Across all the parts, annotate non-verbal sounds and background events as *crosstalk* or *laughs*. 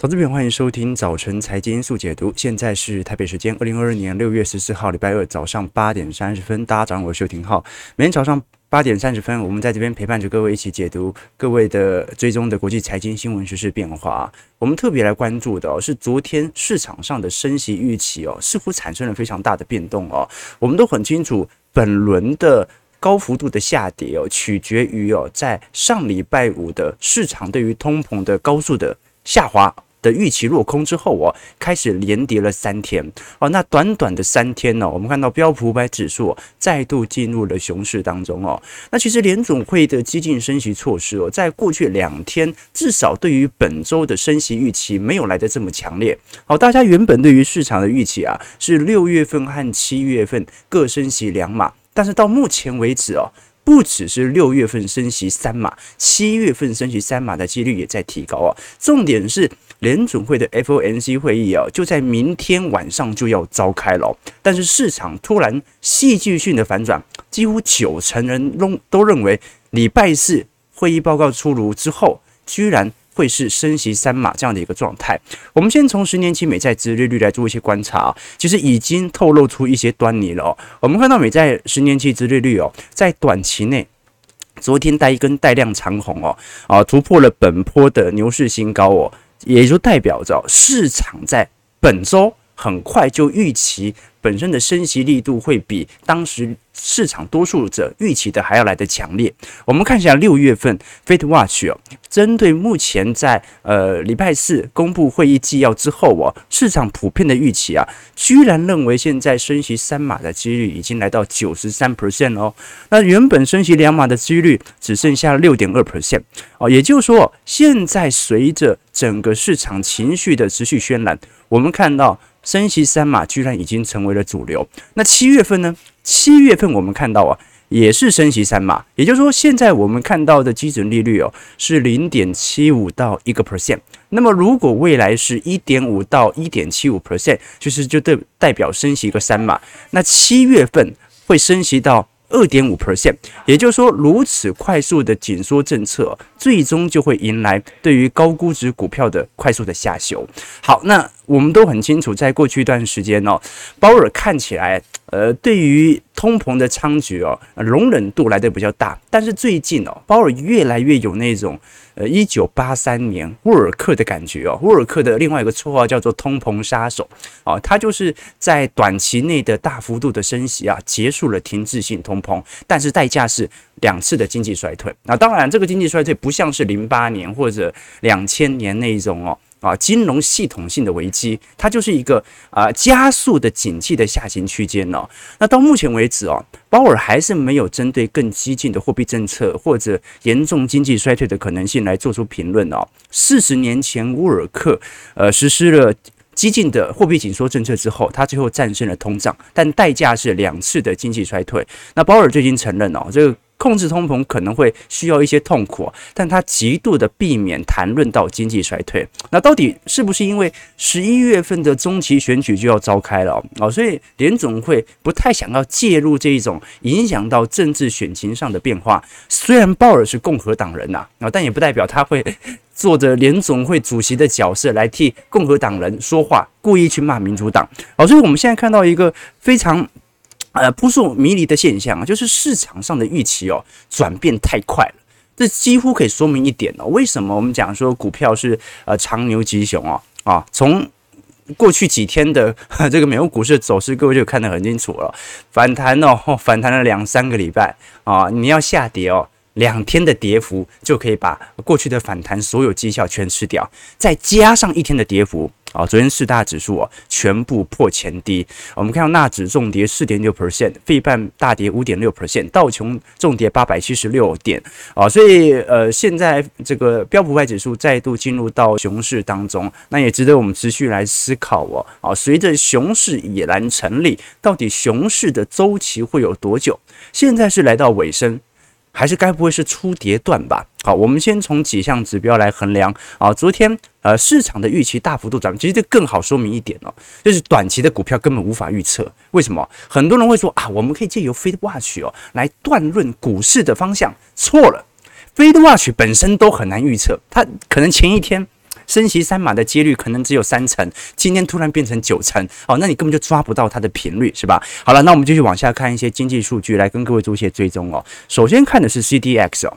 投资朋，欢迎收听早晨财经速解读。现在是台北时间二零二二年六月十四号礼拜二早上八点三十分，大家早上好，我是邱廷浩。每天早上八点三十分，我们在这边陪伴着各位一起解读各位的追踪的国际财经新闻、时事变化。我们特别来关注的，是昨天市场上的升息预期哦，似乎产生了非常大的变动哦。我们都很清楚，本轮的高幅度的下跌哦，取决于哦，在上礼拜五的市场对于通膨的高速的下滑。的预期落空之后哦，开始连跌了三天哦。那短短的三天呢，我们看到标普五百指数再度进入了熊市当中哦。那其实联总会的激进升息措施哦，在过去两天至少对于本周的升息预期没有来得这么强烈。好，大家原本对于市场的预期啊，是六月份和七月份各升息两码，但是到目前为止哦。不只是六月份升息三码，七月份升息三码的几率也在提高啊。重点是联准会的 FOMC 会议啊，就在明天晚上就要召开了。但是市场突然戏剧性的反转，几乎九成人都都认为礼拜四会议报告出炉之后，居然。会是升息三码这样的一个状态。我们先从十年期美债殖利率来做一些观察，其实已经透露出一些端倪了。我们看到美债十年期殖利率哦，在短期内，昨天带一根带量长红哦，啊突破了本波的牛市新高哦，也就代表着市场在本周很快就预期。本身的升息力度会比当时市场多数者预期的还要来得强烈。我们看一下六月份 Fed Watch 哦，针对目前在呃礼拜四公布会议纪要之后哦，市场普遍的预期啊，居然认为现在升息三码的几率已经来到九十三 percent 哦。那原本升息两码的几率只剩下六点二 percent 哦，也就是说，现在随着整个市场情绪的持续渲染，我们看到。升息三码居然已经成为了主流。那七月份呢？七月份我们看到啊，也是升息三码。也就是说，现在我们看到的基准利率哦，是零点七五到一个 percent。那么如果未来是一点五到一点七五 percent，就是就代代表升息一个三码。那七月份会升息到。二点五 percent，也就是说，如此快速的紧缩政策，最终就会迎来对于高估值股票的快速的下修。好，那我们都很清楚，在过去一段时间哦，鲍尔看起来，呃，对于通膨的猖獗哦，容忍度来的比较大，但是最近哦，鲍尔越来越有那种。呃，一九八三年沃尔克的感觉哦，沃尔克的另外一个绰号叫做“通膨杀手”哦，他就是在短期内的大幅度的升息啊，结束了停滞性通膨，但是代价是两次的经济衰退。那当然，这个经济衰退不像是零八年或者两千年那一种哦。啊，金融系统性的危机，它就是一个啊加速的景气的下行区间哦。那到目前为止哦，鲍尔还是没有针对更激进的货币政策或者严重经济衰退的可能性来做出评论哦。四十年前，沃尔克呃实施了激进的货币紧缩政策之后，他最后战胜了通胀，但代价是两次的经济衰退。那鲍尔最近承认哦，这个。控制通膨可能会需要一些痛苦，但他极度的避免谈论到经济衰退。那到底是不是因为十一月份的中期选举就要召开了哦？所以联总会不太想要介入这一种影响到政治选情上的变化。虽然鲍尔是共和党人呐啊，但也不代表他会坐着联总会主席的角色来替共和党人说话，故意去骂民主党。哦，所以我们现在看到一个非常。呃，扑朔迷离的现象啊，就是市场上的预期哦，转变太快了。这几乎可以说明一点哦，为什么我们讲说股票是呃长牛吉熊哦啊？从过去几天的 *laughs* 这个美国股市的走势，各位就看得很清楚了。反弹哦，*laughs* 反弹了两三个礼拜啊，你要下跌哦，两天的跌幅就可以把过去的反弹所有绩效全吃掉，再加上一天的跌幅。啊，昨天四大指数啊全部破前低，我们看到纳指重跌四点六 percent，费半大跌五点六 percent，道琼重跌八百七十六点啊，所以呃现在这个标普五百指数再度进入到熊市当中，那也值得我们持续来思考哦。啊，随着熊市已然成立，到底熊市的周期会有多久？现在是来到尾声。还是该不会是初跌段吧？好，我们先从几项指标来衡量啊。昨天呃市场的预期大幅度涨，其实这更好说明一点哦，就是短期的股票根本无法预测。为什么？很多人会说啊，我们可以借由 Fed Watch 哦来断论股市的方向，错了。Fed Watch 本身都很难预测，它可能前一天升息三码的几率可能只有三成，今天突然变成九成，哦，那你根本就抓不到它的频率，是吧？好了，那我们继续往下看一些经济数据，来跟各位做一些追踪哦。首先看的是 CDX 哦。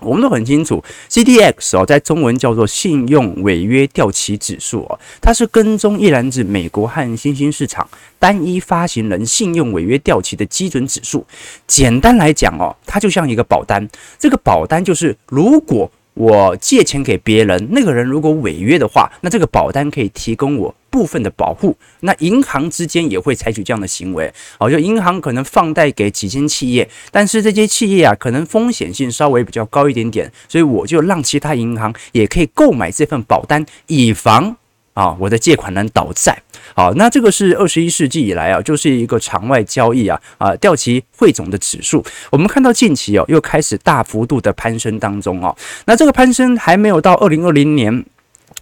我们都很清楚，CDX 哦，在中文叫做信用违约掉期指数哦，它是跟踪一篮子美国和新兴市场单一发行人信用违约掉期的基准指数。简单来讲哦，它就像一个保单，这个保单就是如果我借钱给别人，那个人如果违约的话，那这个保单可以提供我。部分的保护，那银行之间也会采取这样的行为，哦，就银行可能放贷给几间企业，但是这些企业啊，可能风险性稍微比较高一点点，所以我就让其他银行也可以购买这份保单，以防啊我的借款人倒债。好，那这个是二十一世纪以来啊，就是一个场外交易啊啊掉期汇总的指数，我们看到近期哦又开始大幅度的攀升当中哦，那这个攀升还没有到二零二零年。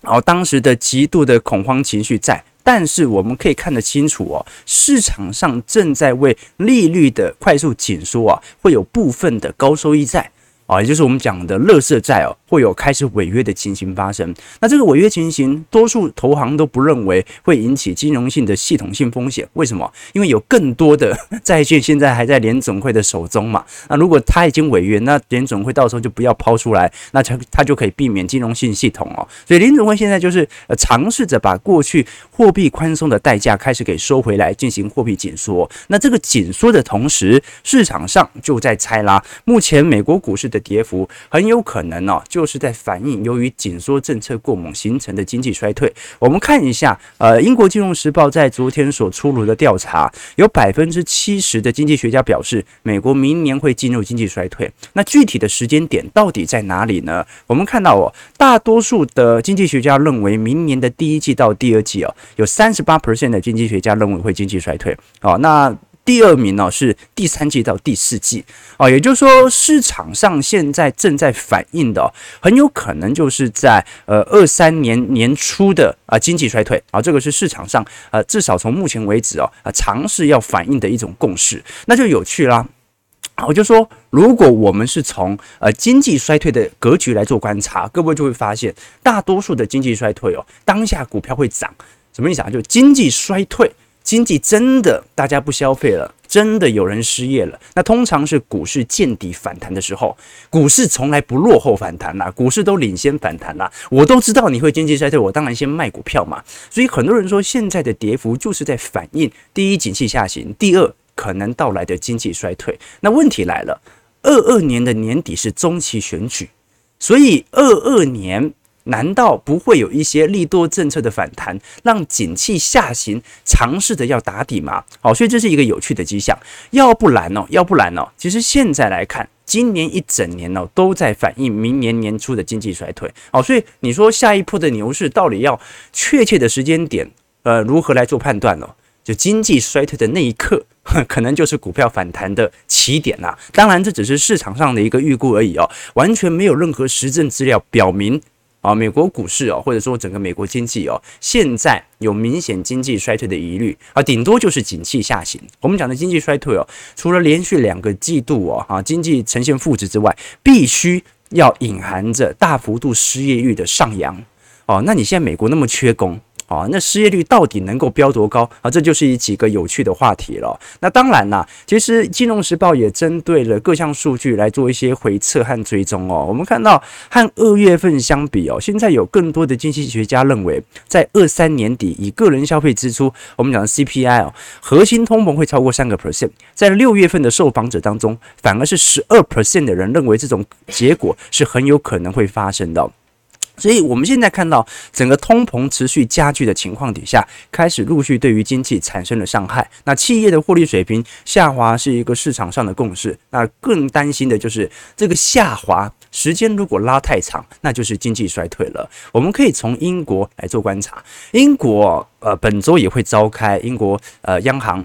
哦，当时的极度的恐慌情绪在，但是我们可以看得清楚哦，市场上正在为利率的快速紧缩啊，会有部分的高收益债啊，也就是我们讲的垃圾债哦。会有开始违约的情形发生，那这个违约情形，多数投行都不认为会引起金融性的系统性风险。为什么？因为有更多的债券现在还在联总会的手中嘛。那如果他已经违约，那联总会到时候就不要抛出来，那他他就可以避免金融性系统哦。所以联总会现在就是呃尝试着把过去货币宽松的代价开始给收回来，进行货币紧缩。那这个紧缩的同时，市场上就在猜啦。目前美国股市的跌幅很有可能哦。就是在反映由于紧缩政策过猛形成的经济衰退。我们看一下，呃，英国金融时报在昨天所出炉的调查，有百分之七十的经济学家表示，美国明年会进入经济衰退。那具体的时间点到底在哪里呢？我们看到哦，大多数的经济学家认为明年的第一季到第二季哦，有三十八 percent 的经济学家认为会经济衰退。哦，那。第二名呢是第三季到第四季啊，也就是说市场上现在正在反映的，很有可能就是在呃二三年年初的啊经济衰退啊，这个是市场上呃至少从目前为止哦啊尝试要反映的一种共识，那就有趣啦。我就说，如果我们是从呃经济衰退的格局来做观察，各位就会发现，大多数的经济衰退哦，当下股票会涨，什么意思啊？就经济衰退。经济真的大家不消费了，真的有人失业了。那通常是股市见底反弹的时候，股市从来不落后反弹啦，股市都领先反弹啦。我都知道你会经济衰退，我当然先卖股票嘛。所以很多人说现在的跌幅就是在反映第一景气下行，第二可能到来的经济衰退。那问题来了，二二年的年底是中期选举，所以二二年。难道不会有一些利多政策的反弹，让景气下行尝试着要打底吗？好，所以这是一个有趣的迹象。要不然哦，要不然哦，其实现在来看，今年一整年哦，都在反映明年年初的经济衰退。好，所以你说下一波的牛市到底要确切的时间点，呃，如何来做判断呢？就经济衰退的那一刻，*laughs* 可能就是股票反弹的起点啦。当然，这只是市场上的一个预估而已哦，完全没有任何实证资料表明。啊，美国股市哦，或者说整个美国经济哦，现在有明显经济衰退的疑虑啊，顶多就是景气下行。我们讲的经济衰退哦，除了连续两个季度哦，啊，经济呈现负值之外，必须要隐含着大幅度失业率的上扬哦。那你现在美国那么缺工？啊，那失业率到底能够飙多高啊？这就是一几个有趣的话题了。那当然啦，其实《金融时报》也针对了各项数据来做一些回测和追踪哦。我们看到和二月份相比哦，现在有更多的经济学家认为，在二三年底以个人消费支出，我们讲的 CPI 哦，核心通膨会超过三个 percent。在六月份的受访者当中，反而是十二 percent 的人认为这种结果是很有可能会发生的。所以，我们现在看到整个通膨持续加剧的情况底下，开始陆续对于经济产生了伤害。那企业的获利水平下滑是一个市场上的共识。那更担心的就是这个下滑时间如果拉太长，那就是经济衰退了。我们可以从英国来做观察，英国呃本周也会召开英国呃央行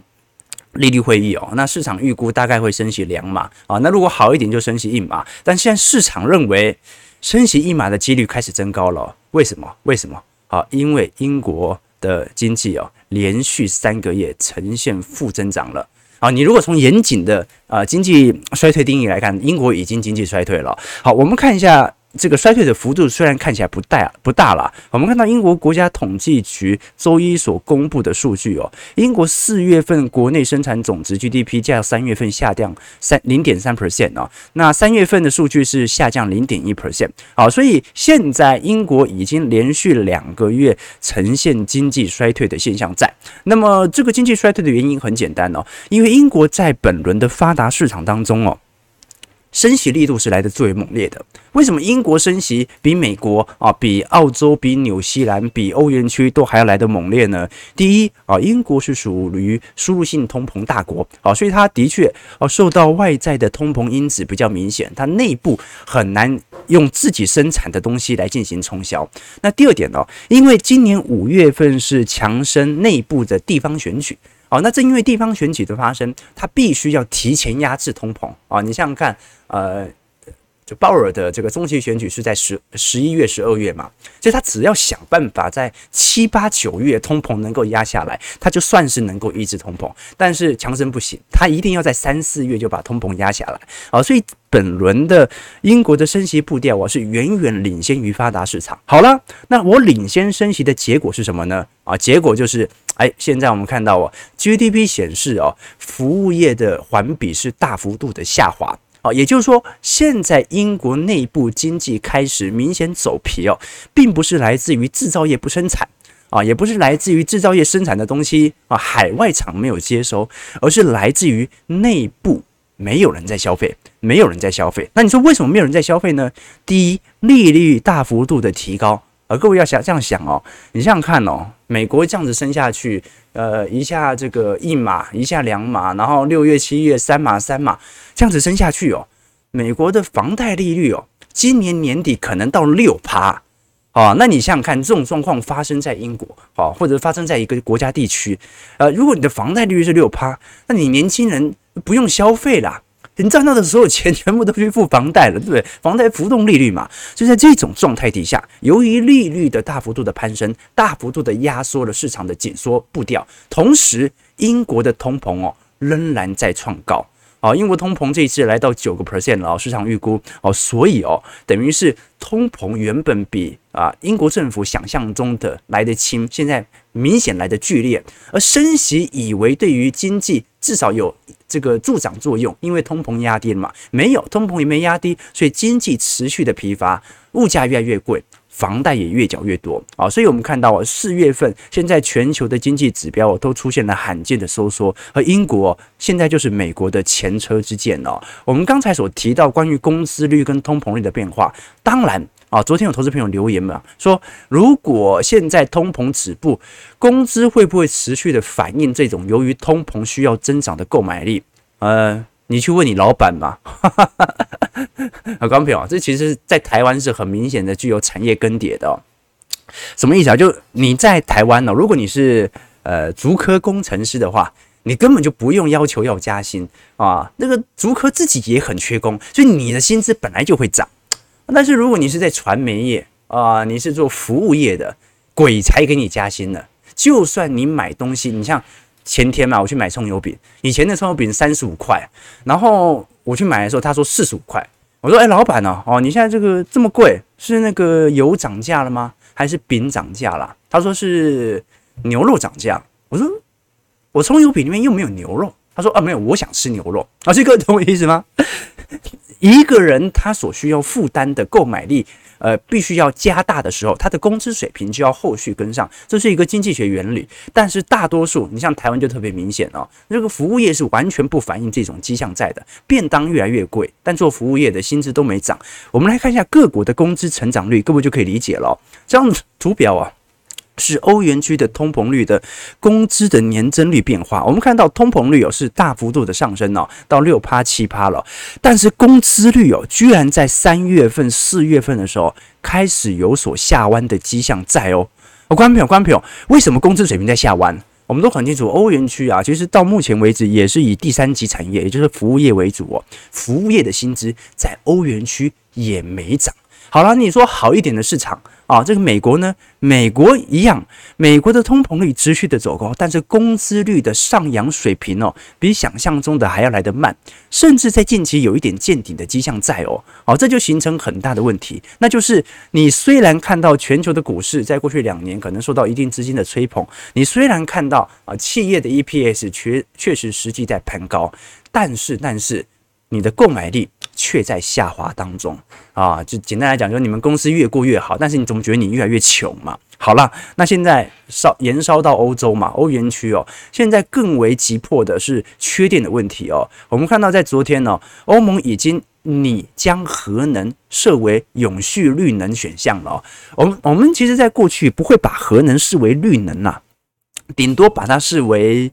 利率会议哦。那市场预估大概会升息两码啊。那如果好一点就升息一码，但现在市场认为。升息一码的几率开始增高了，为什么？为什么？好，因为英国的经济啊，连续三个月呈现负增长了。啊，你如果从严谨的啊经济衰退定义来看，英国已经经济衰退了。好，我们看一下这个衰退的幅度虽然看起来不大不大了，我们看到英国国家统计局周一所公布的数据哦，英国四月份国内生产总值 GDP 较三月份下降三零点三 percent 哦，那三月份的数据是下降零点一 percent 啊，所以现在英国已经连续两个月呈现经济衰退的现象在。那么这个经济衰退的原因很简单哦，因为英国在本轮的发达市场当中哦。升息力度是来的最为猛烈的。为什么英国升息比美国啊、比澳洲、比纽西兰、比欧元区都还要来得猛烈呢？第一啊，英国是属于输入性通膨大国啊，所以它的确啊受到外在的通膨因子比较明显，它内部很难用自己生产的东西来进行冲销。那第二点呢，因为今年五月份是强生内部的地方选举。好，那正因为地方选举的发生，它必须要提前压制通膨啊！你想想看，呃，就鲍尔的这个中期选举是在十十一月、十二月嘛，所以他只要想办法在七八九月通膨能够压下来，他就算是能够抑制通膨。但是强生不行，他一定要在三四月就把通膨压下来啊！所以本轮的英国的升息步调啊，是远远领先于发达市场。好了，那我领先升息的结果是什么呢？啊，结果就是。哎，现在我们看到哦，GDP 显示哦，服务业的环比是大幅度的下滑啊，也就是说，现在英国内部经济开始明显走皮哦，并不是来自于制造业不生产啊，也不是来自于制造业生产的东西啊，海外厂没有接收，而是来自于内部没有人在消费，没有人在消费。那你说为什么没有人在消费呢？第一，利率大幅度的提高。而各位要想这样想哦，你想想看哦，美国这样子升下去，呃，一下这个一码，一下两码，然后六月、七月三码、三码，这样子升下去哦，美国的房贷利率哦，今年年底可能到六趴，哦，那你想想看，这种状况发生在英国，哦，或者发生在一个国家地区，呃，如果你的房贷利率是六趴，那你年轻人不用消费啦。你赚到的所有钱全部都去付房贷了，对不对？房贷浮动利率嘛，就在这种状态底下，由于利率的大幅度的攀升，大幅度的压缩了市场的紧缩步调，同时英国的通膨哦仍然在创高。啊，英国通膨这一次来到九个 percent 了，市场预估哦，所以哦，等于是通膨原本比啊英国政府想象中的来得轻，现在明显来得剧烈，而升息以为对于经济至少有这个助长作用，因为通膨压低了嘛，没有通膨也没压低，所以经济持续的疲乏，物价越来越贵。房贷也越缴越多啊，所以我们看到啊，四月份现在全球的经济指标都出现了罕见的收缩，而英国现在就是美国的前车之鉴哦。我们刚才所提到关于工资率跟通膨率的变化，当然啊，昨天有投资朋友留言嘛，说如果现在通膨止步，工资会不会持续的反映这种由于通膨需要增长的购买力？呃。你去问你老板嘛，*laughs* 啊，观众朋友，这其实在台湾是很明显的具有产业更迭的。什么意思啊？就你在台湾呢，如果你是呃竹科工程师的话，你根本就不用要求要加薪啊。那个竹科自己也很缺工，所以你的薪资本来就会涨。但是如果你是在传媒业啊，你是做服务业的，鬼才给你加薪呢。就算你买东西，你像。前天嘛，我去买葱油饼，以前的葱油饼三十五块，然后我去买的时候，他说四十五块。我说：“哎，老板呢？哦，你现在这个这么贵，是那个油涨价了吗？还是饼涨价了？”他说是牛肉涨价。我说：“我葱油饼里面又没有牛肉。”他说：“啊，没有，我想吃牛肉。”啊，这个懂我意思吗？一个人他所需要负担的购买力。呃，必须要加大的时候，他的工资水平就要后续跟上，这是一个经济学原理。但是大多数，你像台湾就特别明显哦，这个服务业是完全不反映这种迹象在的。便当越来越贵，但做服务业的薪资都没涨。我们来看一下各国的工资成长率，各位就可以理解了。这样图表啊。是欧元区的通膨率的工资的年增率变化，我们看到通膨率哦是大幅度的上升哦，到六趴七趴了，但是工资率哦居然在三月份、四月份的时候开始有所下弯的迹象在哦。哦，观众朋友，观众朋友，为什么工资水平在下弯？我们都很清楚，欧元区啊，其实到目前为止也是以第三级产业，也就是服务业为主哦，服务业的薪资在欧元区也没涨。好了，你说好一点的市场。啊，这个美国呢，美国一样，美国的通膨率持续的走高，但是工资率的上扬水平哦，比想象中的还要来得慢，甚至在近期有一点见顶的迹象在哦，好，这就形成很大的问题，那就是你虽然看到全球的股市在过去两年可能受到一定资金的吹捧，你虽然看到啊企业的 EPS 确确实实际在攀高，但是但是你的购买力却在下滑当中啊，就简单来讲，就是你们公司越过越好，但是你总觉得你越来越穷嘛。好了，那现在烧延烧到欧洲嘛，欧元区哦，现在更为急迫的是缺电的问题哦。我们看到在昨天呢，欧盟已经拟将核能设为永续绿能选项了。我们我们其实在过去不会把核能视为绿能呐，顶多把它视为。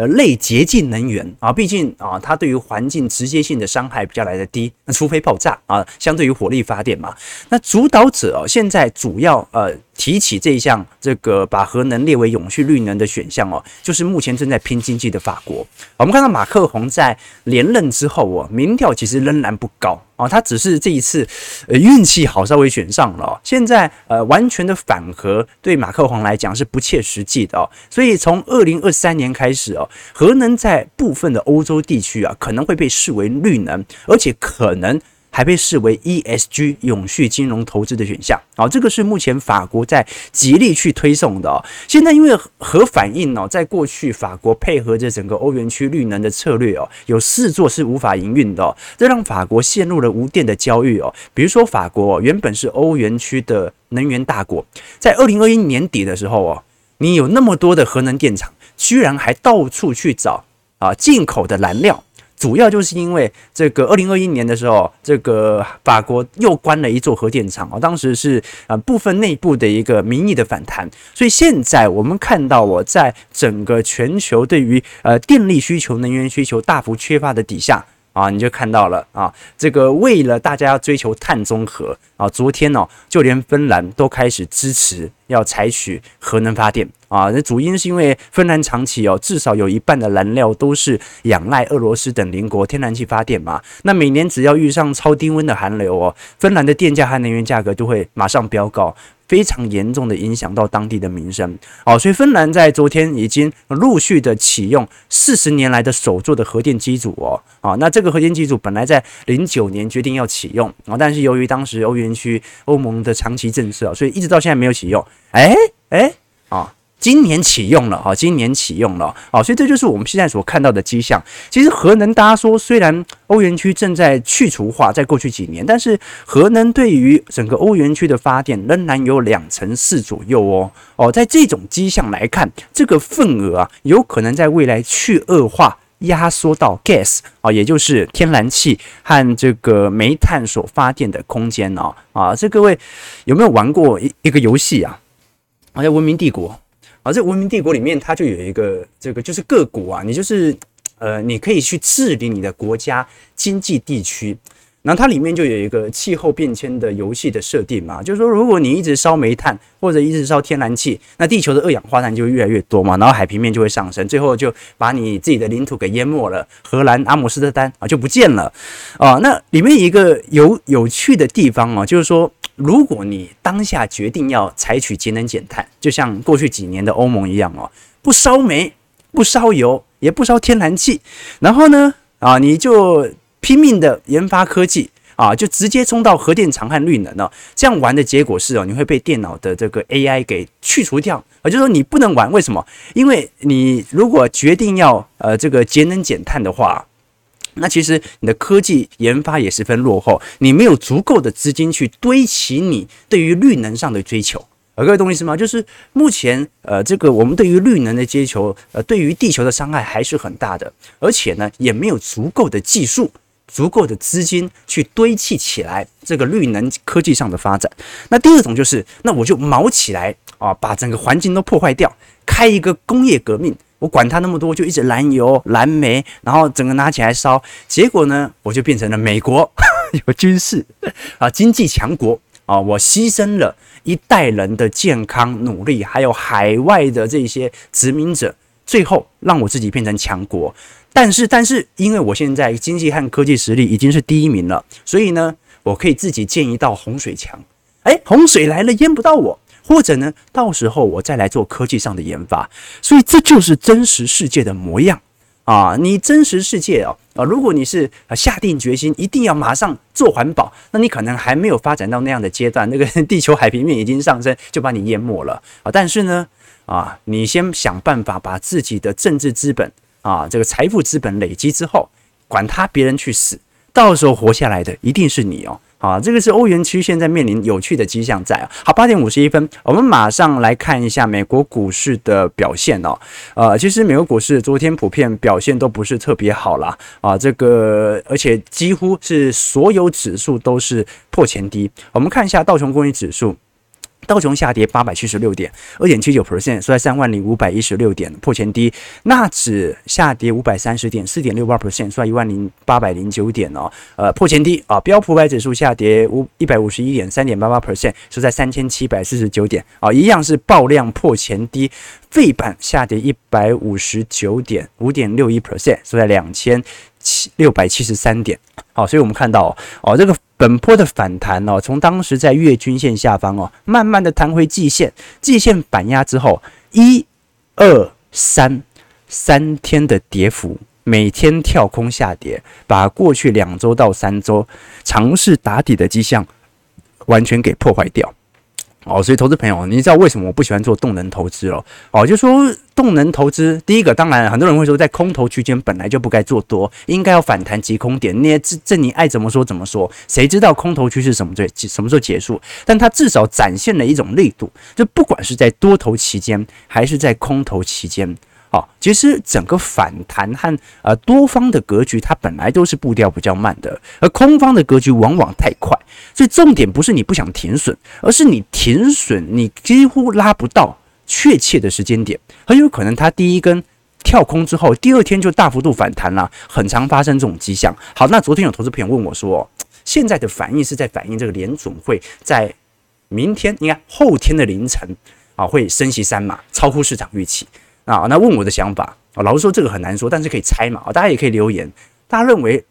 呃，类洁净能源啊，毕竟啊，它对于环境直接性的伤害比较来的低。那除非爆炸啊，相对于火力发电嘛，那主导者哦，现在主要呃提起这一项这个把核能列为永续绿能的选项哦，就是目前正在拼经济的法国。我们看到马克宏在连任之后哦，民调其实仍然不高啊，他只是这一次呃运气好，稍微选上了。现在呃完全的反核对马克宏来讲是不切实际的哦，所以从二零二三年开始哦。核能在部分的欧洲地区啊，可能会被视为绿能，而且可能还被视为 ESG 永续金融投资的选项。啊，这个是目前法国在极力去推送的。现在因为核反应呢，在过去法国配合着整个欧元区绿能的策略哦，有四座是无法营运的，这让法国陷入了无电的焦虑哦。比如说，法国原本是欧元区的能源大国，在二零二一年底的时候哦，你有那么多的核能电厂。居然还到处去找啊进口的燃料，主要就是因为这个二零二一年的时候，这个法国又关了一座核电厂啊，当时是啊部分内部的一个民意的反弹，所以现在我们看到我在整个全球对于呃电力需求、能源需求大幅缺乏的底下。啊，你就看到了啊，这个为了大家要追求碳中和啊，昨天呢，就连芬兰都开始支持要采取核能发电啊。那主因是因为芬兰长期哦，至少有一半的燃料都是仰赖俄罗斯等邻国天然气发电嘛。那每年只要遇上超低温的寒流哦，芬兰的电价和能源价格都会马上飙高。非常严重的影响到当地的民生，哦，所以芬兰在昨天已经陆续的启用四十年来的首座的核电机组哦，啊，那这个核电机组本来在零九年决定要启用啊，但是由于当时欧元区欧盟的长期政策，所以一直到现在没有启用，哎哎啊。今年启用了哈，今年启用了啊，所以这就是我们现在所看到的迹象。其实核能，大家说虽然欧元区正在去除化，在过去几年，但是核能对于整个欧元区的发电仍然有两成四左右哦哦，在这种迹象来看，这个份额啊，有可能在未来去恶化，压缩到 gas 啊，也就是天然气和这个煤炭所发电的空间哦啊，这各位有没有玩过一一个游戏啊？好像文明帝国。而这文明帝国里面，它就有一个这个，就是各国啊，你就是呃，你可以去治理你的国家经济地区。然后它里面就有一个气候变迁的游戏的设定嘛，就是说，如果你一直烧煤炭或者一直烧天然气，那地球的二氧化碳就越来越多嘛，然后海平面就会上升，最后就把你自己的领土给淹没了，荷兰阿姆斯特丹啊就不见了啊。那里面一个有有趣的地方啊，就是说，如果你当下决定要采取节能减碳，就像过去几年的欧盟一样哦，不烧煤，不烧油，也不烧天然气，然后呢啊，你就。拼命的研发科技啊，就直接冲到核电厂和绿能了。这样玩的结果是哦，你会被电脑的这个 AI 给去除掉。啊，就是说你不能玩，为什么？因为你如果决定要呃这个节能减碳的话，那其实你的科技研发也十分落后，你没有足够的资金去堆起你对于绿能上的追求。呃，各位懂意思吗？就是目前呃这个我们对于绿能的追求，呃对于地球的伤害还是很大的，而且呢也没有足够的技术。足够的资金去堆砌起来这个绿能科技上的发展。那第二种就是，那我就卯起来啊，把整个环境都破坏掉，开一个工业革命。我管它那么多，就一直燃油、燃煤，然后整个拿起来烧。结果呢，我就变成了美国 *laughs* 有军事啊经济强国啊，我牺牲了一代人的健康努力，还有海外的这些殖民者，最后让我自己变成强国。但是，但是，因为我现在经济和科技实力已经是第一名了，所以呢，我可以自己建一道洪水墙，哎，洪水来了淹不到我，或者呢，到时候我再来做科技上的研发。所以这就是真实世界的模样啊！你真实世界哦啊，如果你是下定决心一定要马上做环保，那你可能还没有发展到那样的阶段，那个 *laughs* 地球海平面已经上升，就把你淹没了啊！但是呢，啊，你先想办法把自己的政治资本啊，这个财富资本累积之后，管他别人去死，到时候活下来的一定是你哦。好，这个是欧元区现在面临有趣的迹象在啊。好，八点五十一分，我们马上来看一下美国股市的表现哦。呃，其实美国股市昨天普遍表现都不是特别好啦。啊。这个而且几乎是所有指数都是破前低。我们看一下道琼工业指数。道琼下跌八百七十六点，二点七九 percent，收在三万零五百一十六点，破前低。纳指下跌五百三十点，四点六八 percent，收在一万零八百零九点哦，呃，破前低啊。标普百指数下跌五一百五十一点，三点八八 percent，收在三千七百四十九点啊，一样是爆量破前低。费半下跌一百五十九点，五点六一 percent，收在两千七六百七十三点。好，所以我们看到哦，这个。本波的反弹哦，从当时在月均线下方哦，慢慢的弹回季线，季线反压之后，一、二、三三天的跌幅，每天跳空下跌，把过去两周到三周尝试打底的迹象完全给破坏掉。哦，所以投资朋友，你知道为什么我不喜欢做动能投资了？哦，就说动能投资，第一个当然很多人会说，在空头区间本来就不该做多，应该要反弹及空点。那这这你爱怎么说怎么说，谁知道空头区是什么最什么时候结束？但它至少展现了一种力度，就不管是在多头期间还是在空头期间。好，其实整个反弹和呃多方的格局，它本来都是步调比较慢的，而空方的格局往往太快，所以重点不是你不想停损，而是你停损你几乎拉不到确切的时间点，很有可能它第一根跳空之后，第二天就大幅度反弹了，很常发生这种迹象。好，那昨天有投资朋友问我说，现在的反应是在反映这个联准会在明天应该后天的凌晨啊会升息三码，超乎市场预期。啊，那问我的想法啊，老实说这个很难说，但是可以猜嘛啊，大家也可以留言，大家认为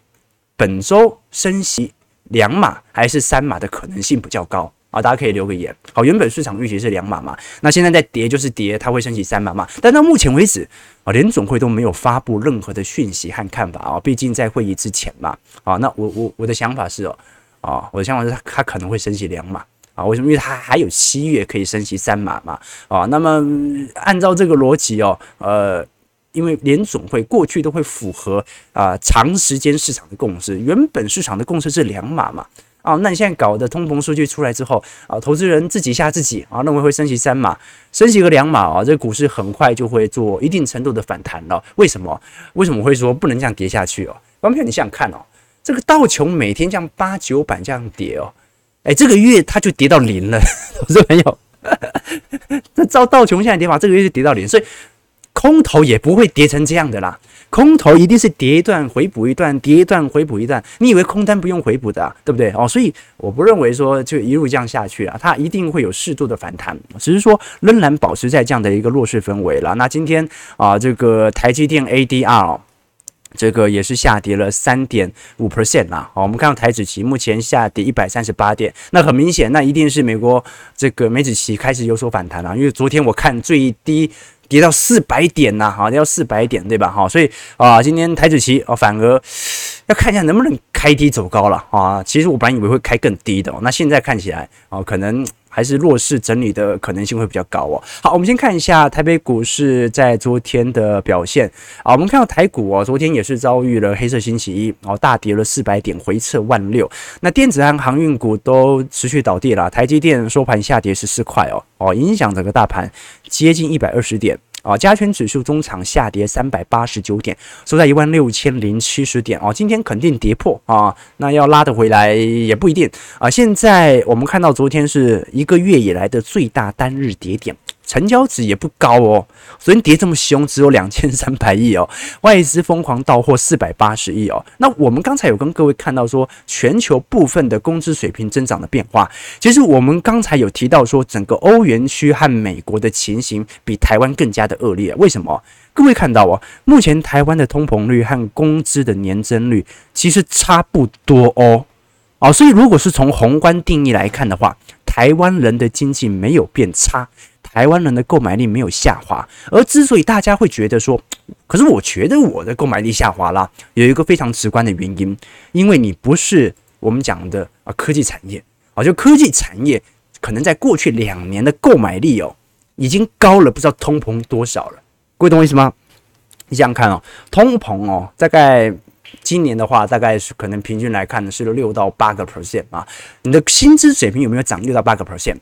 本周升息两码还是三码的可能性比较高啊？大家可以留个言。好，原本市场预期是两码嘛，那现在在跌就是跌，它会升息三码嘛？但到目前为止啊，联总会都没有发布任何的讯息和看法啊，毕竟在会议之前嘛啊，那我我我的想法是哦啊，我的想法是它它可能会升息两码。啊，为什么？因为它还有七月可以升息三码嘛。啊，那么按照这个逻辑哦，呃，因为联总会过去都会符合啊长时间市场的共识，原本市场的共识是两码嘛。啊，那你现在搞的通膨数据出来之后啊，投资人自己吓自己啊，认为会升息三码，升息个两码啊，这股市很快就会做一定程度的反弹了。为什么？为什么会说不能这样跌下去哦？光片你想想看哦，这个道琼每天这样八九板这样跌哦。哎，这个月它就跌到零了，*laughs* 投资朋友，这照道琼现在跌法，这个月就跌到零，所以空头也不会跌成这样的啦。空头一定是跌一段回补一段，跌一段回补一段。你以为空单不用回补的啊，对不对？哦，所以我不认为说就一路这样下去啊，它一定会有适度的反弹，只是说仍然保持在这样的一个弱势氛围了。那今天啊，这个台积电 ADR。这个也是下跌了三点五 percent 啦。好，我们看到台指期目前下跌一百三十八点，那很明显，那一定是美国这个美指期开始有所反弹了，因为昨天我看最低跌到四百点呐，好，跌到四百点对吧？好，所以啊，今天台指期哦，反而要看一下能不能开低走高了啊。其实我本来以为会开更低的，那现在看起来哦，可能。还是弱势整理的可能性会比较高哦。好，我们先看一下台北股市在昨天的表现啊。我们看到台股哦，昨天也是遭遇了黑色星期一哦，大跌了四百点，回撤万六。那电子和航运股都持续倒地了，台积电收盘下跌十四块哦哦，影响整个大盘接近一百二十点。啊，加权指数中场下跌三百八十九点，收在一万六千零七十点。哦，今天肯定跌破啊，那要拉得回来也不一定啊。现在我们看到昨天是一个月以来的最大单日跌点。成交值也不高哦，昨天跌这么凶，只有两千三百亿哦，*laughs* 外资疯狂到货四百八十亿哦。那我们刚才有跟各位看到说，全球部分的工资水平增长的变化，其实我们刚才有提到说，整个欧元区和美国的情形比台湾更加的恶劣。为什么？各位看到哦，目前台湾的通膨率和工资的年增率其实差不多哦。哦，所以如果是从宏观定义来看的话，台湾人的经济没有变差，台湾人的购买力没有下滑。而之所以大家会觉得说，可是我觉得我的购买力下滑了，有一个非常直观的原因，因为你不是我们讲的啊科技产业啊，就科技产业可能在过去两年的购买力哦，已经高了不知道通膨多少了。各位懂我意思吗？你想想看哦，通膨哦，大概。今年的话，大概是可能平均来看呢是六到八个 percent 啊。你的薪资水平有没有涨六到八个 percent？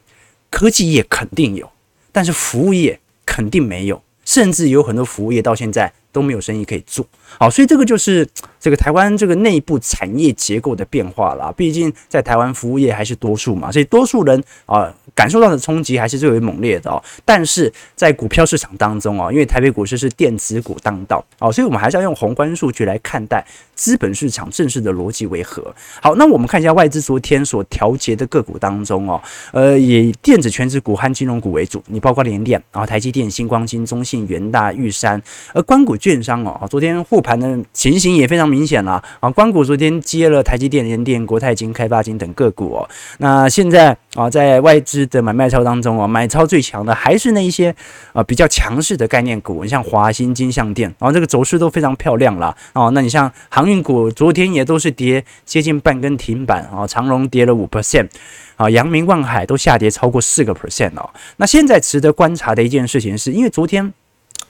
科技业肯定有，但是服务业肯定没有，甚至有很多服务业到现在都没有生意可以做。好，所以这个就是这个台湾这个内部产业结构的变化啦。毕竟在台湾服务业还是多数嘛，所以多数人啊。感受到的冲击还是最为猛烈的哦，但是在股票市场当中哦，因为台北股市是电子股当道哦，所以我们还是要用宏观数据来看待资本市场正式的逻辑为何。好，那我们看一下外资昨天所调节的个股当中哦，呃，以电子权值股和金融股为主，你包括联电啊、台积电、新光金、中信、元大、玉山，而官股券商哦，昨天护盘的情形也非常明显了啊，官股昨天接了台积电、联电、国泰金、开发金等个股哦，那现在啊，在外资在买卖超当中啊，买超最强的还是那一些啊比较强势的概念股，你像华新金项店，然后这个走势都非常漂亮了哦。那你像航运股，昨天也都是跌接近半根停板啊，长荣跌了五 percent 啊，阳明望海都下跌超过四个 percent 哦。那现在值得观察的一件事情是，因为昨天。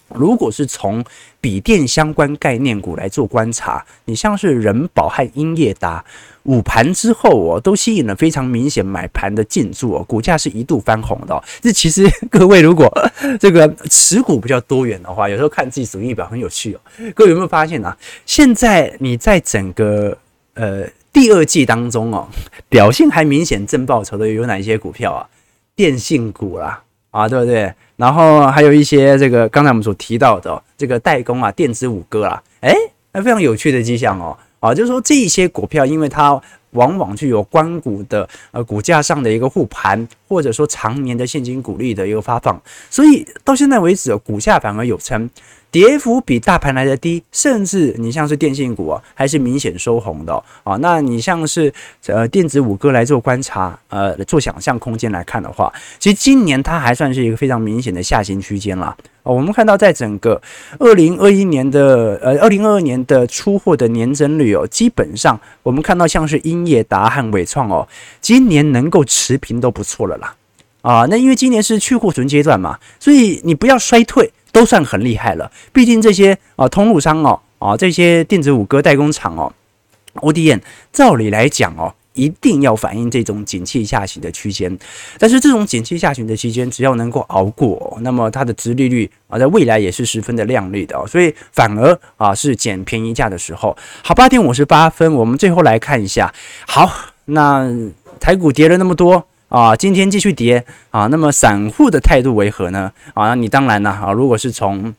如果是从笔电相关概念股来做观察，你像是人保和英业达午盘之后哦，都吸引了非常明显买盘的进驻哦，股价是一度翻红的哦。这其实各位如果这个持股比较多元的话，有时候看自己损益表很有趣哦。各位有没有发现啊？现在你在整个呃第二季当中哦，表现还明显正报酬的有哪一些股票啊？电信股啦。啊，对不对？然后还有一些这个刚才我们所提到的这个代工啊，电子五哥啊，哎，那非常有趣的迹象哦。啊，就是说这一些股票，因为它往往具有关股的呃股价上的一个护盘，或者说长年的现金股利的一个发放，所以到现在为止，股价反而有撑。跌幅比大盘来的低，甚至你像是电信股啊，还是明显收红的啊、那你像是呃电子五哥来做观察，呃做想象空间来看的话，其实今年它还算是一个非常明显的下行区间啦。我们看到在整个二零二一年的呃二零二二年的出货的年增率哦，基本上我们看到像是英业达和纬创哦，今年能够持平都不错了啦。啊，那因为今年是去库存阶段嘛，所以你不要衰退。都算很厉害了，毕竟这些啊通路商哦啊这些电子五哥代工厂哦，ODM 照理来讲哦，一定要反映这种景气下行的区间，但是这种景气下行的期间，只要能够熬过，那么它的殖利率啊在未来也是十分的亮丽的，哦所以反而啊是捡便宜价的时候。好，八点五十八分，我们最后来看一下，好，那台股跌了那么多。啊，今天继续跌啊，那么散户的态度为何呢？啊，你当然了啊，如果是从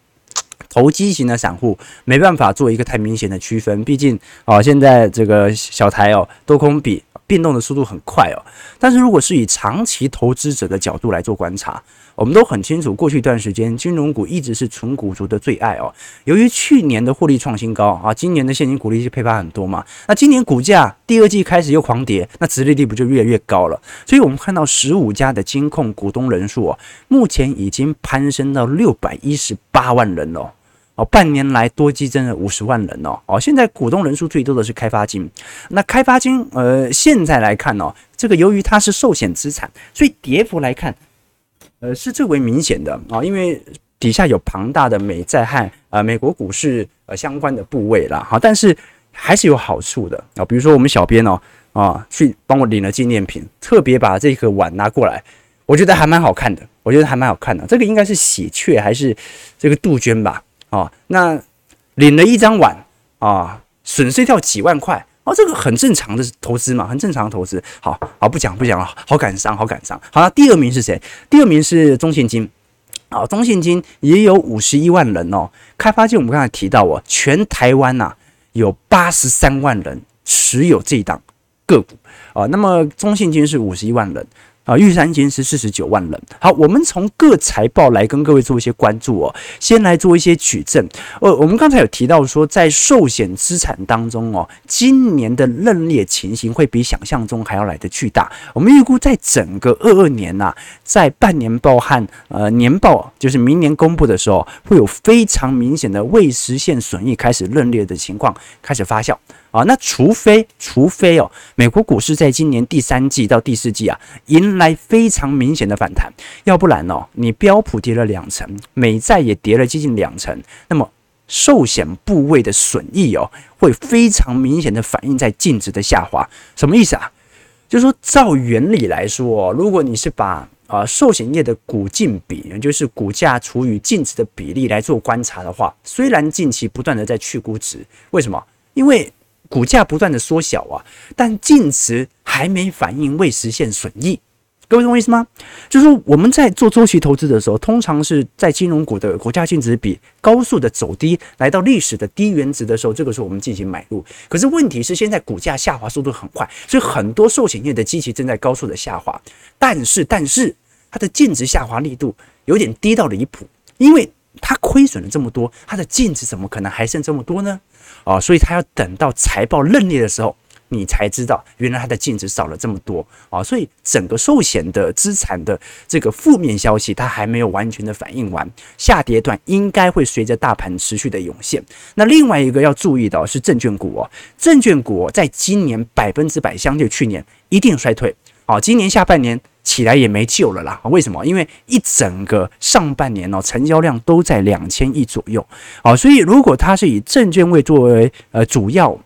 投机型的散户，没办法做一个太明显的区分，毕竟啊，现在这个小台哦，多空比变动的速度很快哦。但是如果是以长期投资者的角度来做观察，我们都很清楚，过去一段时间金融股一直是纯股族的最爱哦。由于去年的获利创新高啊，今年的现金股利就配发很多嘛。那今年股价第二季开始又狂跌，那殖利率不就越来越高了？所以我们看到十五家的金控股东人数哦，目前已经攀升到六百一十八万人了哦。哦半年来多激增了五十万人哦。哦，现在股东人数最多的是开发金。那开发金呃，现在来看哦，这个由于它是寿险资产，所以跌幅来看。呃，是最为明显的啊，因为底下有庞大的美债和呃美国股市呃相关的部位啦。哈，但是还是有好处的啊，比如说我们小编哦啊，去帮我领了纪念品，特别把这个碗拿过来，我觉得还蛮好看的，我觉得还蛮好看的，这个应该是喜鹊还是这个杜鹃吧？啊，那领了一张碗啊，损失掉几万块。哦，这个很正常的投资嘛，很正常的投资。好好不讲不讲了，好感伤，好感伤。好，那第二名是谁？第二名是中信金。啊，中信金也有五十一万人哦。开发金我们刚才提到哦，全台湾呐、啊、有八十三万人持有这一档个股啊。那么中信金是五十一万人。啊，玉山金是四十九万人。好，我们从各财报来跟各位做一些关注哦。先来做一些举证。呃，我们刚才有提到说，在寿险资产当中哦，今年的认列情形会比想象中还要来得巨大。我们预估在整个二二年呐、啊，在半年报和呃年报，就是明年公布的时候，会有非常明显的未实现损益开始认列的情况开始发酵。啊，那除非除非哦，美国股市在今年第三季到第四季啊，迎来非常明显的反弹，要不然哦，你标普跌了两成，美债也跌了接近两成，那么寿险部位的损益哦，会非常明显的反映在净值的下滑。什么意思啊？就是说，照原理来说哦，如果你是把啊寿险业的股净比，也就是股价除以净值的比例来做观察的话，虽然近期不断的在去估值，为什么？因为股价不断的缩小啊，但净值还没反映未实现损益，各位懂我意思吗？就是说我们在做周期投资的时候，通常是在金融股的股价净值比高速的走低，来到历史的低原值的时候，这个时候我们进行买入。可是问题是现在股价下滑速度很快，所以很多寿险业的基期正在高速的下滑，但是但是它的净值下滑力度有点低到离谱，因为它亏损了这么多，它的净值怎么可能还剩这么多呢？啊，所以他要等到财报认列的时候，你才知道原来它的净值少了这么多啊。所以整个寿险的资产的这个负面消息，它还没有完全的反映完，下跌段应该会随着大盘持续的涌现。那另外一个要注意的是证券股哦，证券股在今年百分之百相对去年一定衰退。哦，今年下半年。起来也没救了啦！为什么？因为一整个上半年哦，成交量都在两千亿左右。好，所以如果它是以证券为作为呃主要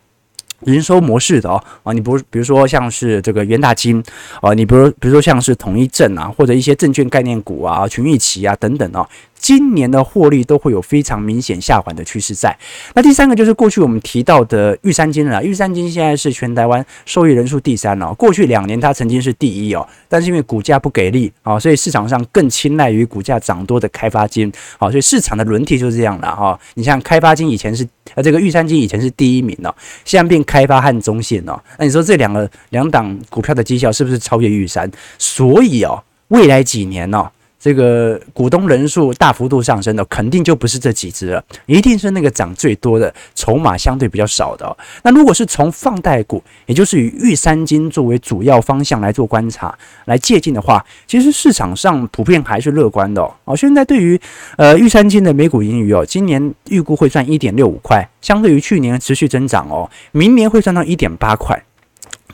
营收模式的哦，啊，你不比如说像是这个元大金啊，你比如比如说像是统一证啊，或者一些证券概念股啊，群益期啊等等哦。今年的获利都会有非常明显下滑的趋势在。那第三个就是过去我们提到的玉山金了。玉山金现在是全台湾受益人数第三哦。过去两年它曾经是第一哦，但是因为股价不给力啊，所以市场上更青睐于股价涨多的开发金。好，所以市场的轮替就是这样了哈。你像开发金以前是呃这个玉山金以前是第一名哦，现在变开发和中信哦。那你说这两个两档股票的绩效是不是超越玉山？所以哦，未来几年哦。这个股东人数大幅度上升的，肯定就不是这几只了，一定是那个涨最多的，筹码相对比较少的。那如果是从放贷股，也就是以玉三金作为主要方向来做观察、来借鉴的话，其实市场上普遍还是乐观的哦。现在对于呃玉三金的每股盈余哦，今年预估会赚一点六五块，相对于去年持续增长哦，明年会赚到一点八块。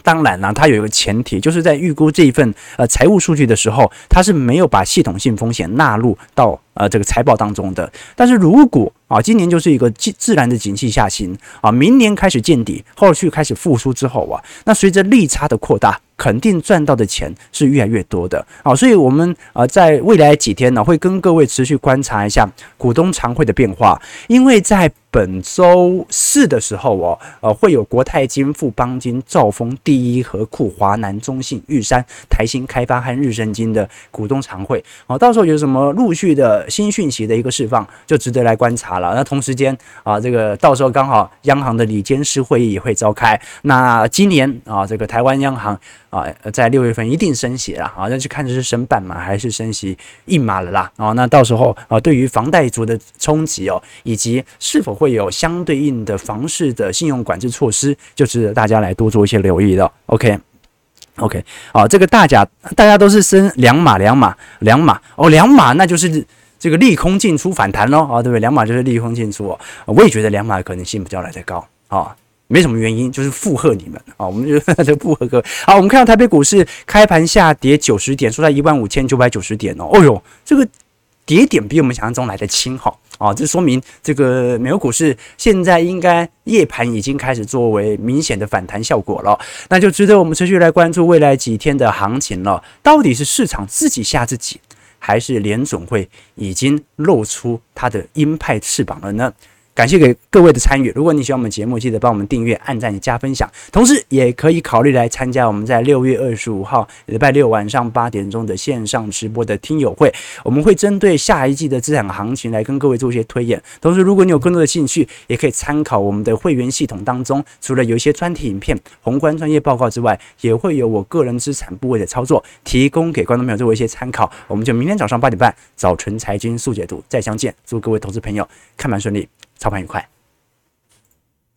当然啦，它有一个前提，就是在预估这一份呃财务数据的时候，它是没有把系统性风险纳入到呃这个财报当中的。但是如果啊，今年就是一个自自然的景气下行啊，明年开始见底，后续开始复苏之后啊，那随着利差的扩大，肯定赚到的钱是越来越多的啊。所以我们啊，在未来几天呢，会跟各位持续观察一下股东常会的变化，因为在本周四的时候哦，呃，会有国泰金、富邦金、兆丰、第一、和库、华南、中信、玉山、台新开发和日升金的股东常会，好，到时候有什么陆续的新讯息的一个释放，就值得来观察了。那同时间啊，这个到时候刚好央行的理监事会议也会召开，那今年啊，这个台湾央行啊，在六月份一定升息了啊，那就看这是升半码还是升息一码了啦。啊，那到时候啊，对于房贷族的冲击哦，以及是否会有相对应的房市的信用管制措施，就值得大家来多做一些留意的。OK，OK，啊，这个大家大家都是升两码两码两码哦，两码那就是这个利空进出反弹喽啊，对不对？两码就是利空进出哦，我也觉得两码的可能性比较来得高啊，没什么原因，就是附和你们啊，我们就 *laughs* 附和哥。好，我们看到台北股市开盘下跌九十点，收在一万五千九百九十点哦，哦哟，这个跌点比我们想象中来的轻哈。啊，这说明这个美国股市现在应该夜盘已经开始作为明显的反弹效果了，那就值得我们持续来关注未来几天的行情了。到底是市场自己吓自己，还是联总会已经露出它的鹰派翅膀了呢？感谢给各位的参与。如果你喜欢我们节目，记得帮我们订阅、按赞、加分享，同时也可以考虑来参加我们在六月二十五号礼拜六晚上八点钟的线上直播的听友会。我们会针对下一季的资产行情来跟各位做一些推演。同时，如果你有更多的兴趣，也可以参考我们的会员系统当中，除了有一些专题影片、宏观专业报告之外，也会有我个人资产部位的操作，提供给观众朋友做一些参考。我们就明天早上八点半早晨财经速解读再相见。祝各位投资朋友看盘顺利。操盘愉快。